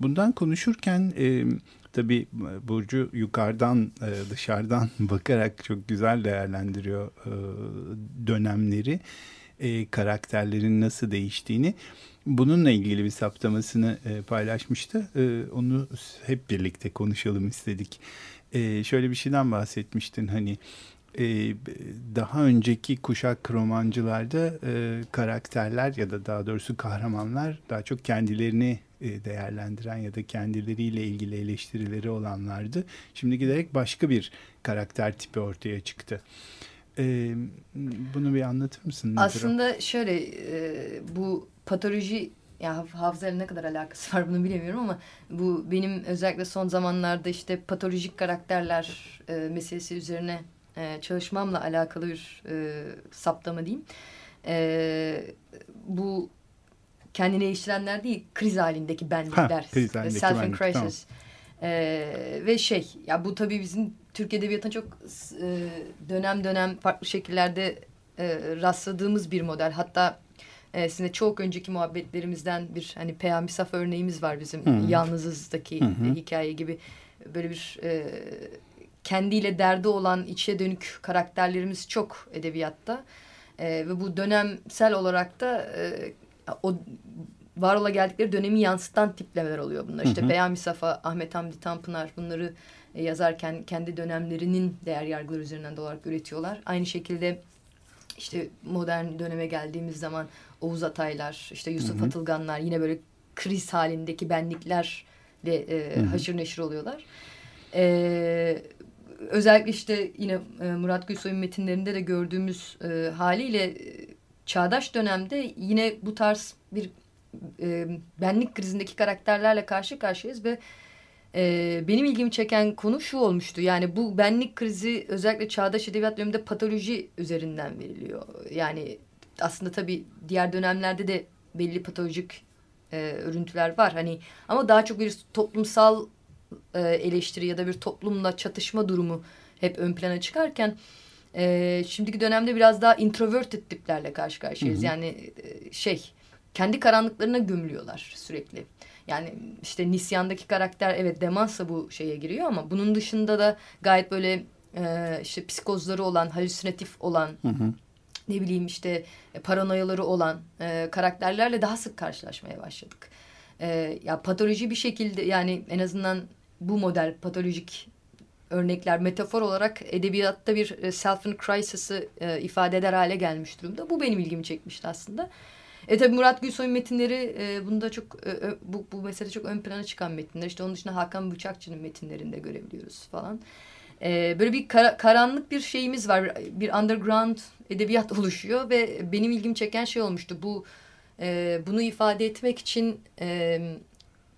Bundan konuşurken e, tabii Burcu yukarıdan e, dışarıdan bakarak çok güzel değerlendiriyor e, dönemleri, e, karakterlerin nasıl değiştiğini. Bununla ilgili bir saptamasını e, paylaşmıştı. E, onu hep birlikte konuşalım istedik. E, şöyle bir şeyden bahsetmiştin hani e, daha önceki kuşak romancılarda e, karakterler ya da daha doğrusu kahramanlar daha çok kendilerini e, değerlendiren ya da kendileriyle ilgili eleştirileri olanlardı. Şimdi giderek başka bir karakter tipi ortaya çıktı. E, bunu bir anlatır mısın? Nedir Aslında o? şöyle e, bu patoloji ya hafızayla ne kadar alakası var bunu bilemiyorum ama bu benim özellikle son zamanlarda işte patolojik karakterler e, meselesi üzerine e, çalışmamla alakalı bir e, saptama diyeyim. E, bu kendini değiştirenler değil, kriz halindeki benlikler. Ha, kriz halindeki Self benlik, crisis. Tamam. Ee, ve şey, ya bu tabii bizim Türk Edebiyatı'na çok e, dönem dönem farklı şekillerde e, rastladığımız bir model. Hatta e, sizinle çok önceki muhabbetlerimizden bir hani Peyami Saf örneğimiz var bizim. Hı -hı. Yalnızızdaki Hı -hı. hikaye gibi böyle bir e, kendiyle derdi olan içe dönük karakterlerimiz çok edebiyatta. E, ve bu dönemsel olarak da e, o var ola geldikleri dönemi yansıtan tiplemeler oluyor bunlar. İşte Peyami Safa, Ahmet Hamdi Tanpınar bunları e, yazarken kendi dönemlerinin değer yargıları üzerinden de olarak üretiyorlar. Aynı şekilde işte modern döneme geldiğimiz zaman Oğuz Ataylar, işte Yusuf hı hı. Atılganlar yine böyle kriz halindeki benliklerle e, hı hı. haşır neşir oluyorlar. E, özellikle işte yine e, Murat Gülsoy'un metinlerinde de gördüğümüz e, haliyle e, çağdaş dönemde yine bu tarz bir e, benlik krizindeki karakterlerle karşı karşıyayız ve e, benim ilgimi çeken konu şu olmuştu. Yani bu benlik krizi özellikle çağdaş edebiyat döneminde patoloji üzerinden veriliyor. Yani aslında tabii diğer dönemlerde de belli patolojik e, örüntüler var. Hani ama daha çok bir toplumsal e, eleştiri ya da bir toplumla çatışma durumu hep ön plana çıkarken e, şimdiki dönemde biraz daha introverted tiplerle karşı karşıyayız. Hı hı. Yani e, şey kendi karanlıklarına gömülüyorlar sürekli. Yani işte Nisyan'daki karakter evet demansa bu şeye giriyor ama bunun dışında da gayet böyle e, işte psikozları olan, halüsinatif olan hı hı. ne bileyim işte e, paranoyaları olan e, karakterlerle daha sık karşılaşmaya başladık. E, ya patoloji bir şekilde yani en azından bu model patolojik örnekler metafor olarak edebiyatta bir e, self-in crisis'ı e, ifade eder hale gelmiş durumda. Bu benim ilgimi çekmişti aslında. E tabi Murat Gülsoy'un metinleri e, bunda çok e, bu, bu mesele çok ön plana çıkan metinler. İşte onun dışında Hakan Bıçakçı'nın metinlerinde görebiliyoruz falan. E, böyle bir kara, karanlık bir şeyimiz var. Bir underground edebiyat oluşuyor ve benim ilgimi çeken şey olmuştu. Bu e, bunu ifade etmek için e,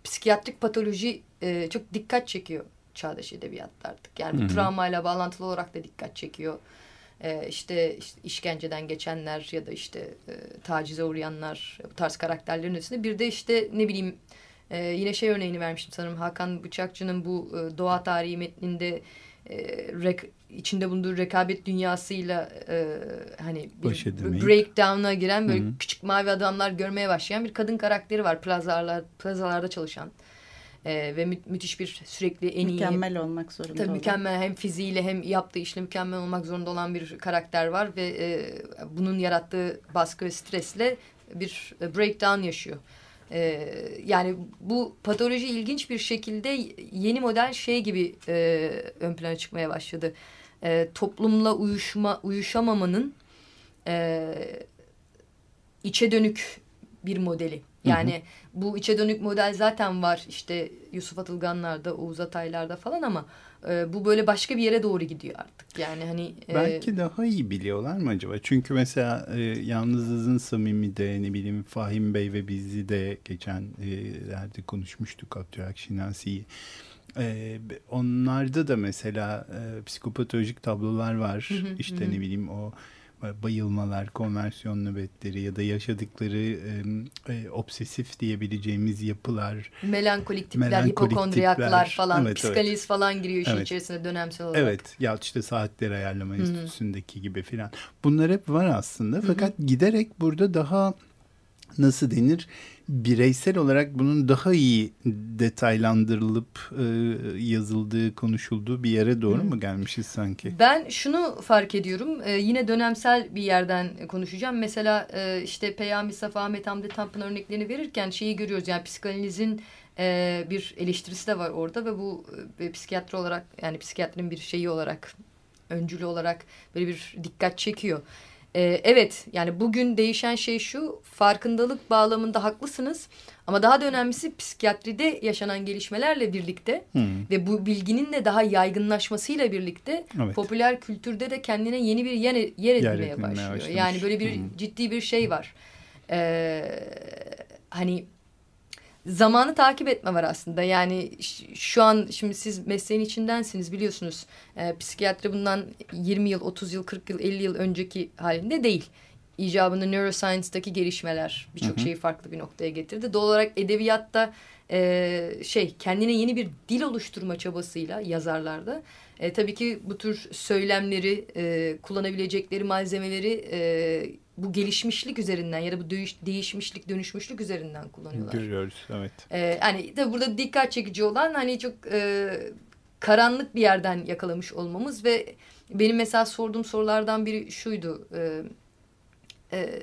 psikiyatrik patoloji e, çok dikkat çekiyor çağdaş edebiyatta artık. Yani bu travmayla bağlantılı olarak da dikkat çekiyor. Ee, işte, işte işkenceden geçenler ya da işte e, tacize uğrayanlar bu tarz karakterlerin üstünde. Bir de işte ne bileyim e, yine şey örneğini vermiştim sanırım Hakan Bıçakçı'nın bu e, doğa tarihi metninde e, rek, içinde bulunduğu rekabet dünyasıyla e, hani bir breakdown'a giren böyle Hı -hı. küçük mavi adamlar görmeye başlayan bir kadın karakteri var plazalar, plazalarda çalışan e, ve mü müthiş bir sürekli en iyi... Mükemmel olmak zorunda Tabii olan. mükemmel hem fiziğiyle hem yaptığı işle mükemmel olmak zorunda olan bir karakter var ve e, bunun yarattığı baskı ve stresle bir breakdown yaşıyor. E, yani bu patoloji ilginç bir şekilde yeni model şey gibi e, ön plana çıkmaya başladı. E, toplumla uyuşma uyuşamamanın e, içe dönük bir modeli. Yani hı hı. bu içe dönük model zaten var işte Yusuf Atılganlar'da, Oğuz Ataylar'da falan ama e, bu böyle başka bir yere doğru gidiyor artık. Yani hani e, belki daha iyi biliyorlar mı acaba? Çünkü mesela e, Yalnızız'ın samimi de ne bileyim Fahim Bey ve bizi de geçen e, konuşmuştuk Abdülhak Şinasi'yi. Ee, onlarda da mesela e, psikopatolojik tablolar var. Hı hı, işte hı. ne bileyim o bayılmalar, konversiyon nöbetleri ya da yaşadıkları e, e, obsesif diyebileceğimiz yapılar. Melankolik tipler, Melankolik hipokondriyaklar tipler. falan, Evet, psikanaliz evet. falan giriyor işin Evet. içerisine dönemsel olarak. Evet ya işte saatleri ayarlama enstitüsündeki gibi filan. Bunlar hep var aslında fakat giderek burada daha nasıl denir bireysel olarak bunun daha iyi detaylandırılıp e, yazıldığı, konuşulduğu bir yere doğru mu gelmişiz sanki? Ben şunu fark ediyorum. e, yine dönemsel bir yerden konuşacağım. Mesela e, işte Peyami Safa, Ahmet Hamdi Tanpın örneklerini verirken şeyi görüyoruz. Yani psikanalizin e, bir eleştirisi de var orada ve bu e, psikiyatri olarak yani psikiyatrinin bir şeyi olarak öncülü olarak böyle bir dikkat çekiyor. E, evet yani bugün değişen şey şu farkındalık bağlamında haklısınız ama daha da önemlisi psikiyatride yaşanan gelişmelerle birlikte Hmm. ve bu bilginin de daha yaygınlaşmasıyla birlikte Evet. popüler kültürde de kendine yeni bir yer, yer edinmeye edinmeye başlıyor. başlamış. Yani böyle bir Hmm. ciddi bir şey var. Ee, hani zamanı takip etme var aslında. Yani şu an şimdi siz mesleğin içindensiniz biliyorsunuz. Ee, psikiyatri bundan 20 yıl, 30 yıl, 40 yıl, 50 yıl önceki halinde değil. İcabında neuroscience'daki gelişmeler birçok şeyi farklı bir noktaya getirdi. Doğal olarak edebiyatta e, şey kendine yeni bir dil oluşturma çabasıyla yazarlarda e, tabii ki bu tür söylemleri e, kullanabilecekleri malzemeleri e, bu gelişmişlik üzerinden ya da bu değiş, değişmişlik dönüşmüşlük üzerinden kullanıyorlar. Görüyoruz evet. Ee, hani tabii burada dikkat çekici olan hani çok e, karanlık bir yerden yakalamış olmamız ve benim mesela sorduğum sorulardan biri şuydu. E, e,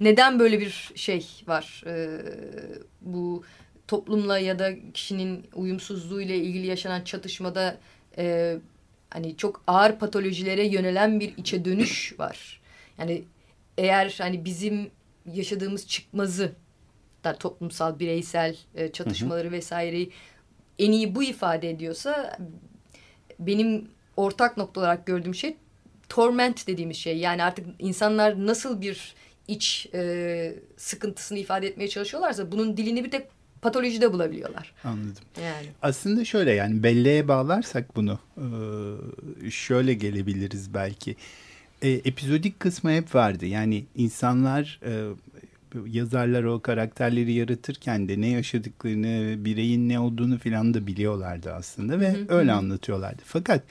neden böyle bir şey var? E, bu toplumla ya da kişinin uyumsuzluğuyla ilgili yaşanan çatışmada e, hani çok ağır patolojilere yönelen bir içe dönüş var. Yani eğer hani bizim yaşadığımız çıkmazı da toplumsal bireysel e, çatışmaları vesaireyi en iyi bu ifade ediyorsa benim ortak nokta olarak gördüğüm şey torment dediğimiz şey. Yani artık insanlar nasıl bir iç e, sıkıntısını ifade etmeye çalışıyorlarsa bunun dilini bir tek patolojide bulabiliyorlar. Anladım. Yani. Aslında şöyle yani belleğe bağlarsak bunu e, şöyle gelebiliriz belki. E, epizodik kısmı hep vardı. Yani insanlar e, yazarlar o karakterleri yaratırken de ne yaşadıklarını, bireyin ne olduğunu filan da biliyorlardı aslında ve öyle anlatıyorlardı. Fakat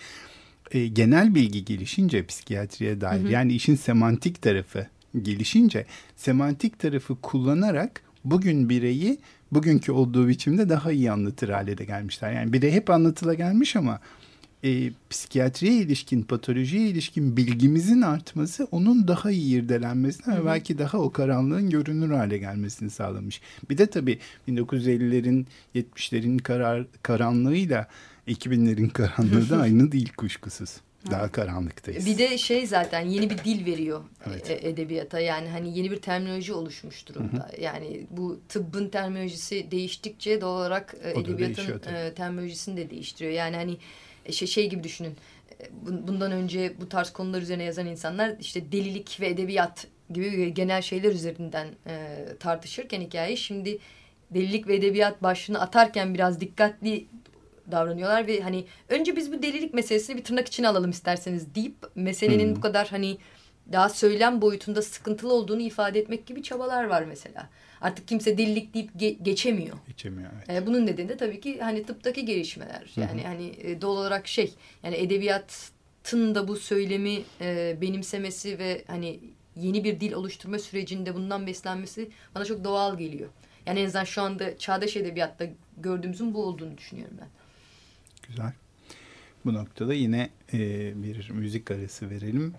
e, genel bilgi gelişince psikiyatriye dair yani işin semantik tarafı gelişince semantik tarafı kullanarak bugün bireyi bugünkü olduğu biçimde daha iyi anlatır hale de gelmişler. Yani birey hep anlatıla gelmiş ama e, psikiyatriye ilişkin, patolojiye ilişkin bilgimizin artması onun daha iyi irdelenmesine ve belki daha o karanlığın görünür hale gelmesini sağlamış. Bir de tabii 1950'lerin, 70'lerin karar, karanlığıyla 2000'lerin karanlığı da aynı değil kuşkusuz. Daha karanlıktayız. Bir de şey zaten yeni bir dil veriyor Evet. e- edebiyata. Yani hani yeni bir terminoloji oluşmuş durumda. Yani bu tıbbın terminolojisi değiştikçe doğal olarak e, O edebiyatın e, terminolojisini de değiştiriyor. Yani hani şey, şey gibi düşünün. E, bun- Bundan önce bu tarz konular üzerine yazan insanlar işte delilik ve edebiyat gibi genel şeyler üzerinden e, tartışırken hikayeyi şimdi delilik ve edebiyat başlığını atarken biraz dikkatli davranıyorlar ve hani önce biz bu delilik meselesini bir tırnak içine alalım isterseniz deyip meselenin bu kadar hani daha söylem boyutunda sıkıntılı olduğunu ifade etmek gibi çabalar var mesela. Artık kimse delilik deyip ge- geçemiyor. Geçemiyor evet. E, bunun nedeni de tabii ki hani tıptaki gelişmeler. Yani hani e, doğal olarak şey yani edebiyatın da bu söylemi e, benimsemesi ve hani yeni bir dil oluşturma sürecinde bundan beslenmesi bana çok doğal geliyor. Yani en azından şu anda çağdaş edebiyatta gördüğümüzün bu olduğunu düşünüyorum ben. Güzel. Bu noktada yine e, bir müzik arası verelim.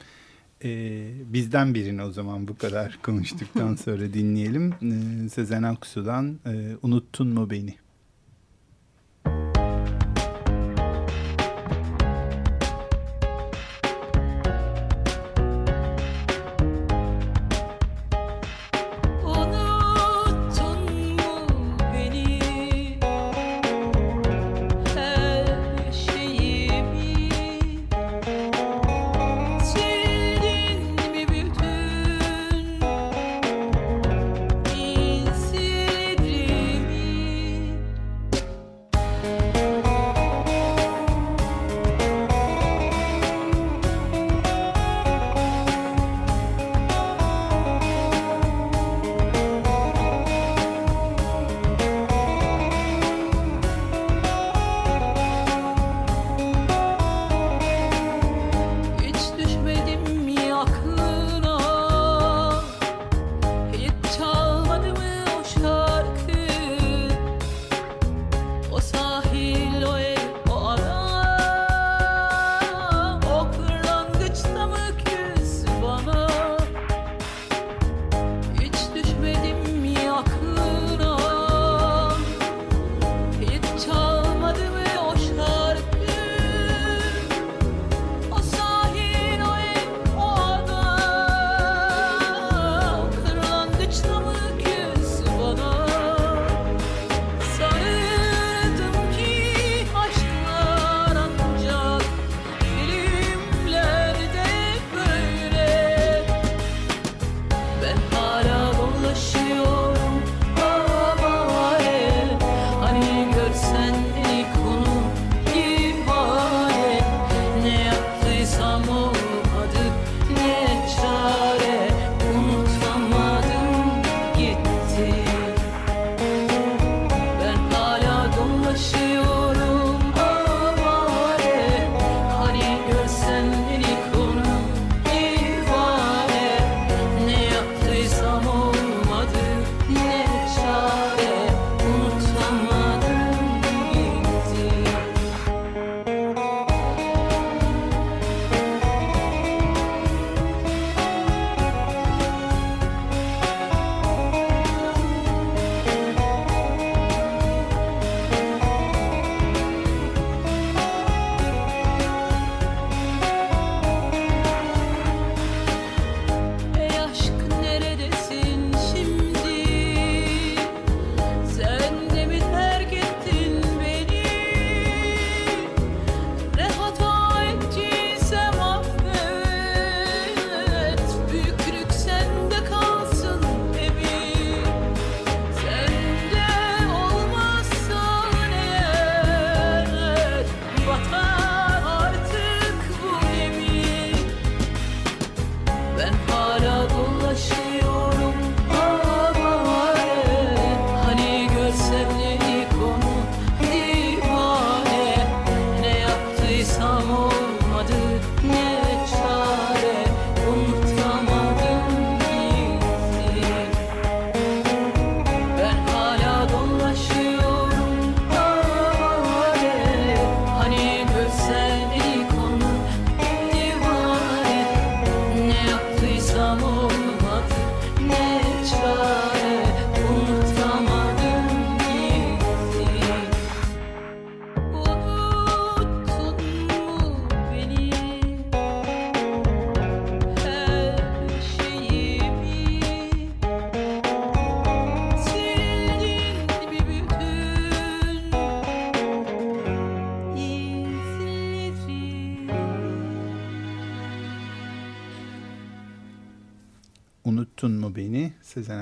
E, bizden birini o zaman bu kadar konuştuktan sonra dinleyelim. E, Sezen Aksu'dan e, Unuttun mu beni?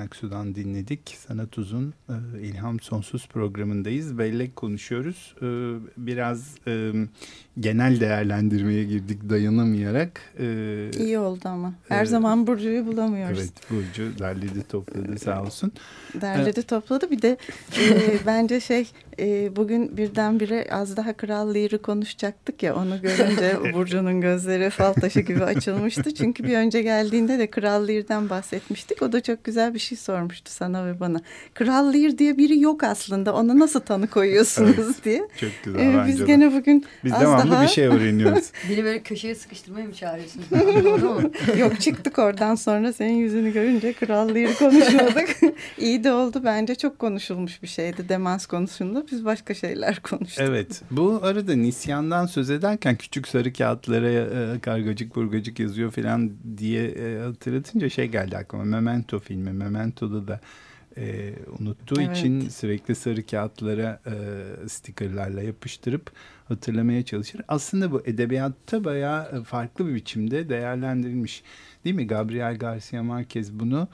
Aksu'dan dinledik. Sanat Uzun e, İlham Sonsuz programındayız. Bellek konuşuyoruz. E, biraz e, genel değerlendirmeye girdik dayanamayarak. E, İyi oldu ama. Her Evet. zaman Burcu'yu bulamıyoruz. evet Burcu derledi topladı sağ olsun. Derledi topladı. Bir de e, bence şey e, bugün birdenbire az daha Kral Lear'ı konuşacaktık ya onu görünce Burcu'nun gözleri fal taşı gibi açılmıştı. Çünkü bir önce geldiğinde de Kral Lear'den bahsetmiştik. O da çok güzel bir şey sormuştu sana ve bana. Kral Lear diye biri yok aslında. Ona nasıl tanı koyuyorsunuz diye. Çok güzel E, bence biz de. gene bugün Biz az devamlı daha bir şey öğreniyoruz. Beni böyle köşeye sıkıştırmaya mı çağırıyorsunuz? Doğru mu? Yok çıktık oradan sonra senin yüzünü görünce krallıyı konuşuyorduk. İyi de oldu bence çok konuşulmuş bir şeydi demans konusunda. Biz başka şeyler konuştuk. Evet. Bu arada nisyandan söz ederken küçük sarı kağıtlara e, kargacık burgacık yazıyor falan diye e, hatırlatınca şey geldi aklıma. Memento filmi. Memento'da da e, unuttuğu Evet. için sürekli sarı kağıtlara e, stikerlerle yapıştırıp hatırlamaya çalışır. Aslında bu edebiyatta bayağı e, farklı bir biçimde değerlendirilmiş. Değil mi? Gabriel Garcia Marquez bunu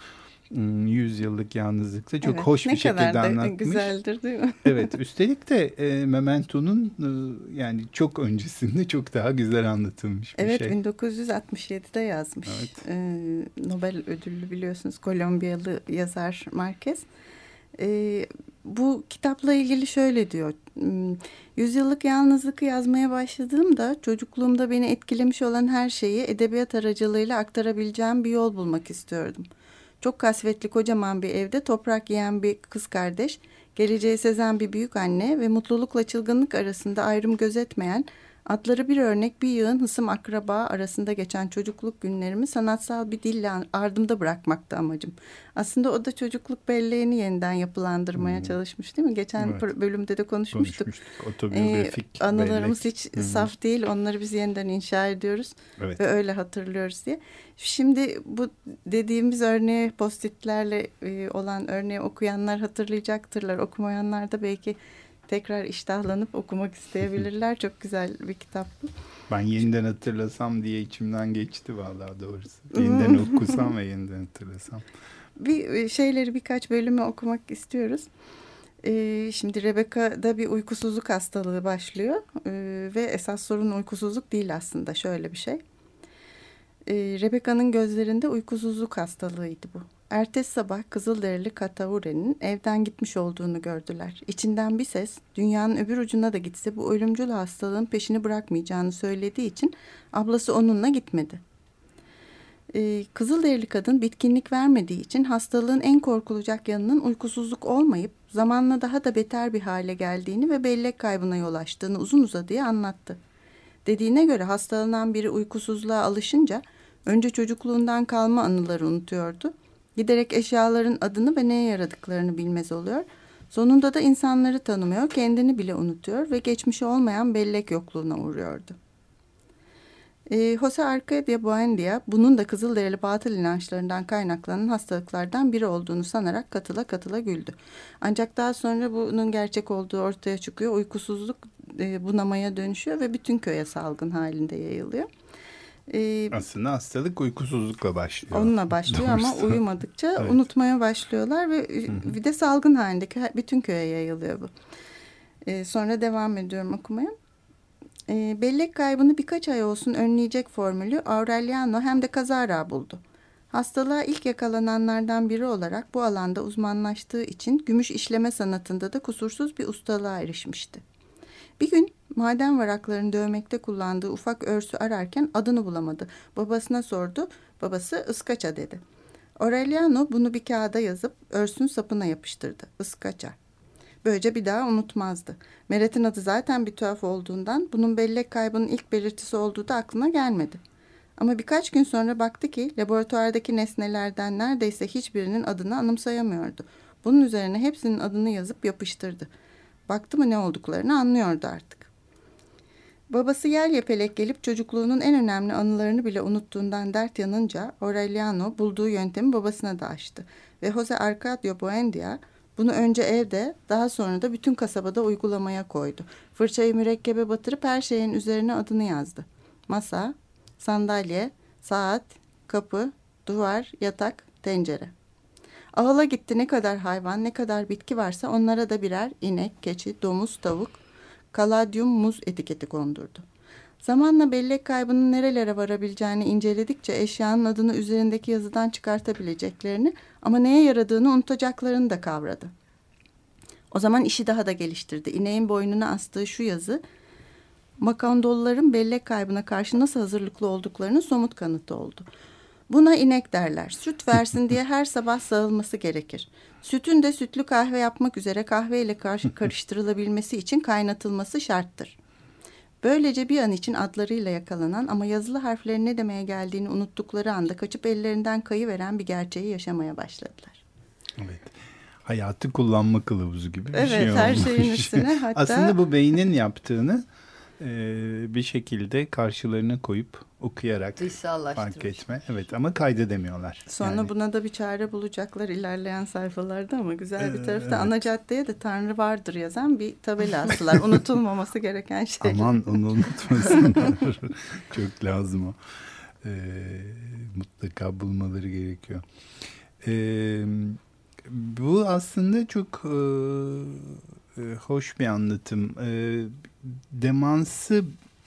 100 yıllık yalnızlıkta çok Evet, hoş ne bir şekilde kadar da anlatmış. güzeldir değil mi? Evet üstelik de e, Memento'nun e, yani çok öncesinde çok daha güzel anlatılmış bir Evet şey. 1967'de yazmış. Evet. Ee, Nobel ödüllü biliyorsunuz Kolombiyalı yazar Marquez. Ee, bu kitapla ilgili şöyle diyor. Hmm, Yüzyıllık yalnızlığı yazmaya başladığımda çocukluğumda beni etkilemiş olan her şeyi edebiyat aracılığıyla aktarabileceğim bir yol bulmak istiyordum. Çok kasvetli kocaman bir evde toprak yiyen bir kız kardeş, geleceği sezen bir büyük anne ve mutlulukla çılgınlık arasında ayrım gözetmeyen Adları bir örnek bir yığın hısım akraba arasında geçen çocukluk günlerimi sanatsal bir dille ardımda bırakmaktı amacım. Aslında o da çocukluk belleğini yeniden yapılandırmaya Hmm. çalışmış değil mi? Geçen Evet. bölümde de konuşmuştuk. Konuşmuştuk. Otobiyografik Ee, anılarımız bellek. hiç hı. saf değil. Onları biz yeniden inşa ediyoruz Evet. ve öyle hatırlıyoruz diye. Şimdi bu dediğimiz örneği postitlerle e, olan örneği okuyanlar hatırlayacaktırlar. Okumayanlar da belki tekrar iştahlanıp okumak isteyebilirler. Çok güzel bir kitap bu. Ben yeniden hatırlasam diye içimden geçti vallahi doğrusu. Yeniden okusam ve yeniden hatırlasam. Bir e, şeyleri birkaç bölümü okumak istiyoruz. Ee, şimdi Rebecca'da bir uykusuzluk hastalığı başlıyor Ee, ve esas sorun uykusuzluk değil aslında şöyle bir şey. Ee, Rebecca'nın gözlerinde uykusuzluk hastalığıydı bu. Ertesi sabah Kızılderili Kataure'nin evden gitmiş olduğunu gördüler. İçinden bir ses dünyanın öbür ucuna da gitse bu ölümcül hastalığın peşini bırakmayacağını söylediği için ablası onunla gitmedi. Ee, Kızılderili kadın bitkinlik vermediği için hastalığın en korkulacak yanının uykusuzluk olmayıp zamanla daha da beter bir hale geldiğini ve bellek kaybına yol açtığını uzun uzadıya anlattı. Dediğine göre hastalanan biri uykusuzluğa alışınca önce çocukluğundan kalma anıları unutuyordu. Giderek eşyaların adını ve neye yaradıklarını bilmez oluyor. Sonunda da insanları tanımıyor, kendini bile unutuyor ve geçmişi olmayan bellek yokluğuna uğruyordu. E, Jose Arcadia Buendia bunun da Kızılderili batıl inançlarından kaynaklanan hastalıklardan biri olduğunu sanarak katıla katıla güldü. Ancak daha sonra bunun gerçek olduğu ortaya çıkıyor. Uykusuzluk e, bunamaya dönüşüyor ve bütün köye salgın halinde yayılıyor. E, Aslında hastalık uykusuzlukla başlıyor. Onunla başlıyor ama Doğrusu. uyumadıkça Evet. unutmaya başlıyorlar ve bir de salgın halindeki bütün köye yayılıyor bu. Ee, sonra devam ediyorum okumaya. Ee, bellek kaybını birkaç ay olsun önleyecek formülü Aureliano hem de kazara buldu. Hastalığa ilk yakalananlardan biri olarak bu alanda uzmanlaştığı için gümüş işleme sanatında da kusursuz bir ustalığa erişmişti. Bir gün maden varaklarını dövmekte kullandığı ufak örsü ararken adını bulamadı. Babasına sordu. Babası ıskaça dedi. Aureliano bunu bir kağıda yazıp örsün sapına yapıştırdı. Iskaça. Böylece bir daha unutmazdı. Meret'in adı zaten bir tuhaf olduğundan bunun bellek kaybının ilk belirtisi olduğu da aklına gelmedi. Ama birkaç gün sonra baktı ki laboratuvardaki nesnelerden neredeyse hiçbirinin adını anımsayamıyordu. Bunun üzerine hepsinin adını yazıp yapıştırdı. Baktı mı ne olduklarını anlıyordu artık. Babası yer yepelek gelip çocukluğunun en önemli anılarını bile unuttuğundan dert yanınca Aureliano bulduğu yöntemi babasına da açtı. Ve Jose Arcadio Buendia bunu önce evde daha sonra da bütün kasabada uygulamaya koydu. Fırçayı mürekkebe batırıp her şeyin üzerine adını yazdı. Masa, sandalye, saat, kapı, duvar, yatak, tencere. Ağıla gitti ne kadar hayvan, ne kadar bitki varsa onlara da birer inek, keçi, domuz, tavuk, kaladyum, muz etiketi kondurdu. Zamanla bellek kaybının nerelere varabileceğini inceledikçe eşyanın adını üzerindeki yazıdan çıkartabileceklerini ama neye yaradığını unutacaklarını da kavradı. O zaman işi daha da geliştirdi. İneğin boynuna astığı şu yazı Makandolların bellek kaybına karşı nasıl hazırlıklı olduklarının somut kanıtı oldu. Buna inek derler. Süt versin diye her sabah sağılması gerekir. Sütün de sütlü kahve yapmak üzere kahveyle karşı karıştırılabilmesi için kaynatılması şarttır. Böylece bir an için adlarıyla yakalanan ama yazılı harflerin ne demeye geldiğini unuttukları anda kaçıp ellerinden kayıveren bir gerçeği yaşamaya başladılar. Evet. Hayatı kullanma kılavuzu gibi bir Evet, şey her olmuş. şeyin üstüne hatta- Aslında bu beynin yaptığını e, bir şekilde karşılarına koyup okuyarak fark etme. Evet ama kaydedemiyorlar. Sonra Yani buna da bir çare bulacaklar ilerleyen sayfalarda ama güzel bir Ee, tarafta evet. ana caddeye de Tanrı vardır yazan bir tabela astılar. Unutulmaması gereken şey. Aman onu unutmasınlar. Çok lazım o. Ee, mutlaka bulmaları gerekiyor. Ee, bu aslında çok e, e, hoş bir anlatım. Ee, demansı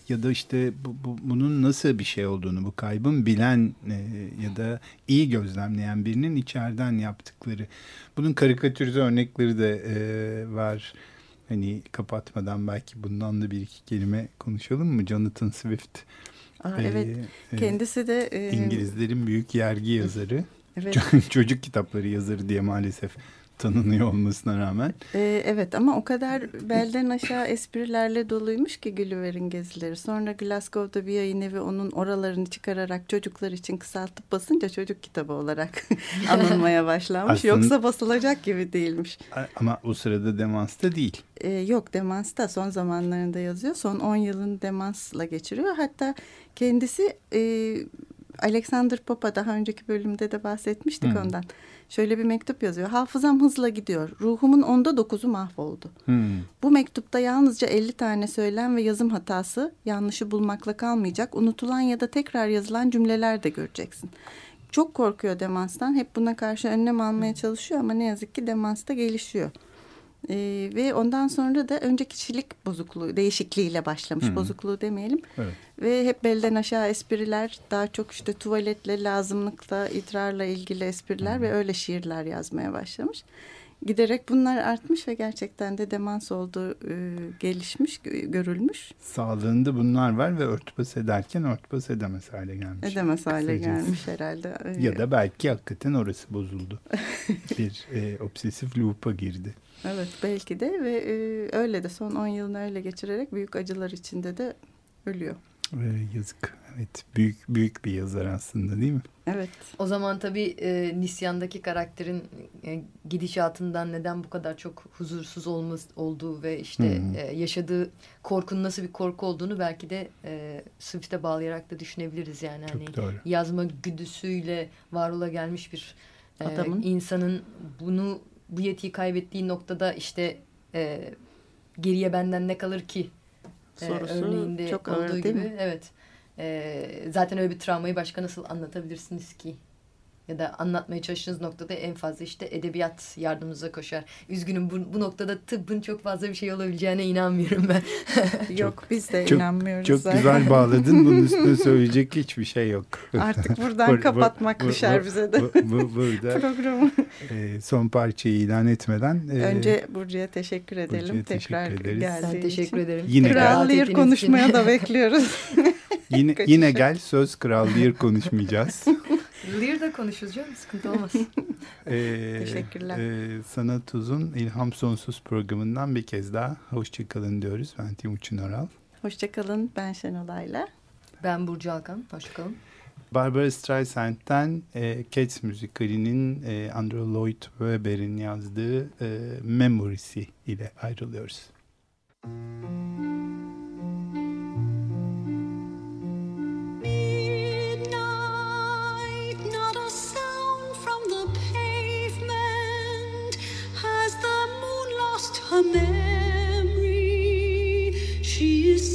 ya da işte bu, bu- bunun nasıl bir şey olduğunu, bu kaybın bilen e, ya da iyi gözlemleyen birinin içeriden yaptıkları. Bunun karikatürize örnekleri de e, var. Hani kapatmadan belki bundan da bir iki kelime konuşalım mı? Jonathan Swift. Aa, e, evet e, kendisi de e, İngilizlerin büyük yergi yazarı. evet, Çocuk kitapları yazarı diye maalesef tanınıyor olmasına rağmen. e, evet ama o kadar belden aşağı esprilerle doluymuş ki Gulliver'in gezileri. Sonra Glasgow'da bir yayın evi onun oralarını çıkararak çocuklar için kısaltıp basınca çocuk kitabı olarak anılmaya başlanmış. Aslında- Yoksa basılacak gibi değilmiş. Ama o sırada demansta değil. E, yok demansta son zamanlarında yazıyor. Son 10 yılını demansla geçiriyor. Hatta kendisi e, Alexander Popa daha önceki bölümde de bahsetmiştik Hı. ondan. Şöyle bir mektup yazıyor. Hafızam hızla gidiyor. Ruhumun onda dokuzu mahvoldu. Hmm. Bu mektupta yalnızca 50 tane söylem ve yazım hatası, yanlışı bulmakla kalmayacak, unutulan ya da tekrar yazılan cümleler de göreceksin. Çok korkuyor demanstan. Hep buna karşı önlem almaya çalışıyor ama ne yazık ki demansta gelişiyor. Ee, ve ondan sonra da önce kişilik bozukluğu, değişikliğiyle başlamış. Hı. Bozukluğu demeyelim. Evet. Ve hep belden aşağı espriler, daha çok işte tuvaletle, lazımlıkla, idrarla ilgili espriler ve öyle şiirler yazmaya başlamış. Giderek bunlar artmış ve gerçekten de demans olduğu e, gelişmiş, gö- görülmüş. Sağlığında bunlar var ve örtbas ederken örtbas edemez hale gelmiş. Edemez hale Kısacası. gelmiş herhalde. Ya da belki hakikaten orası bozuldu. bir e, obsesif loop'a girdi. Evet belki de ve e, öyle de son 10 yılını öyle geçirerek büyük acılar içinde de ölüyor. E, yazık. Evet. Büyük büyük bir yazar aslında değil mi? Evet. O zaman tabii e, Nisyan'daki karakterin e, gidişatından neden bu kadar çok huzursuz olmaz, olduğu ve işte Hı. e, yaşadığı korkunun nasıl bir korku olduğunu belki de e, Swift'e bağlayarak da düşünebiliriz yani. Hani Çok doğru. yazma güdüsüyle var ola gelmiş bir e, Adamın. insanın bunu bu yetiyi kaybettiği noktada işte e, geriye benden ne kalır ki e, Sorusu örneğinde çok olduğu ağır değil gibi. mi? Evet. E, zaten öyle bir travmayı başka nasıl anlatabilirsiniz ki? Ya da anlatmaya çalıştığınız noktada en fazla işte edebiyat yardımınıza koşar. Üzgünüm bu, bu noktada tıbbın çok fazla bir şey olabileceğine inanmıyorum ben. Yok biz de çok- inanmıyoruz. Çok zaten. güzel bağladın. Bunun üstüne söyleyecek hiçbir şey yok. Artık buradan Bu- bu- kapatmak bu- düşer bu- bize de Bu, bu- burada programı. e, son parçayı ilan etmeden e, Önce Burcu'ya teşekkür edelim. Burcu'ya Tekrar teşekkür ederiz. geldiği Ben teşekkür için. ederim. Yine. Kral Lear konuşmaya da bekliyoruz. yine yine gel söz Kral Lear konuşmayacağız. Lear'da konuşuruz canım sıkıntı olmaz. Ee, Teşekkürler. e, Sanat Uzun İlham Sonsuz programından bir kez daha hoşçakalın diyoruz. Ben Timuçin Oral. Hoşçakalın. Ben Şenolay'la. Ben Burcu Alkan. Hoşçakalın. Barbara Streisand'den e, Cats müzikalinin e, Andrew Lloyd Webber'in yazdığı e, Memories'i ile ayrılıyoruz. Midnight, her memory? She is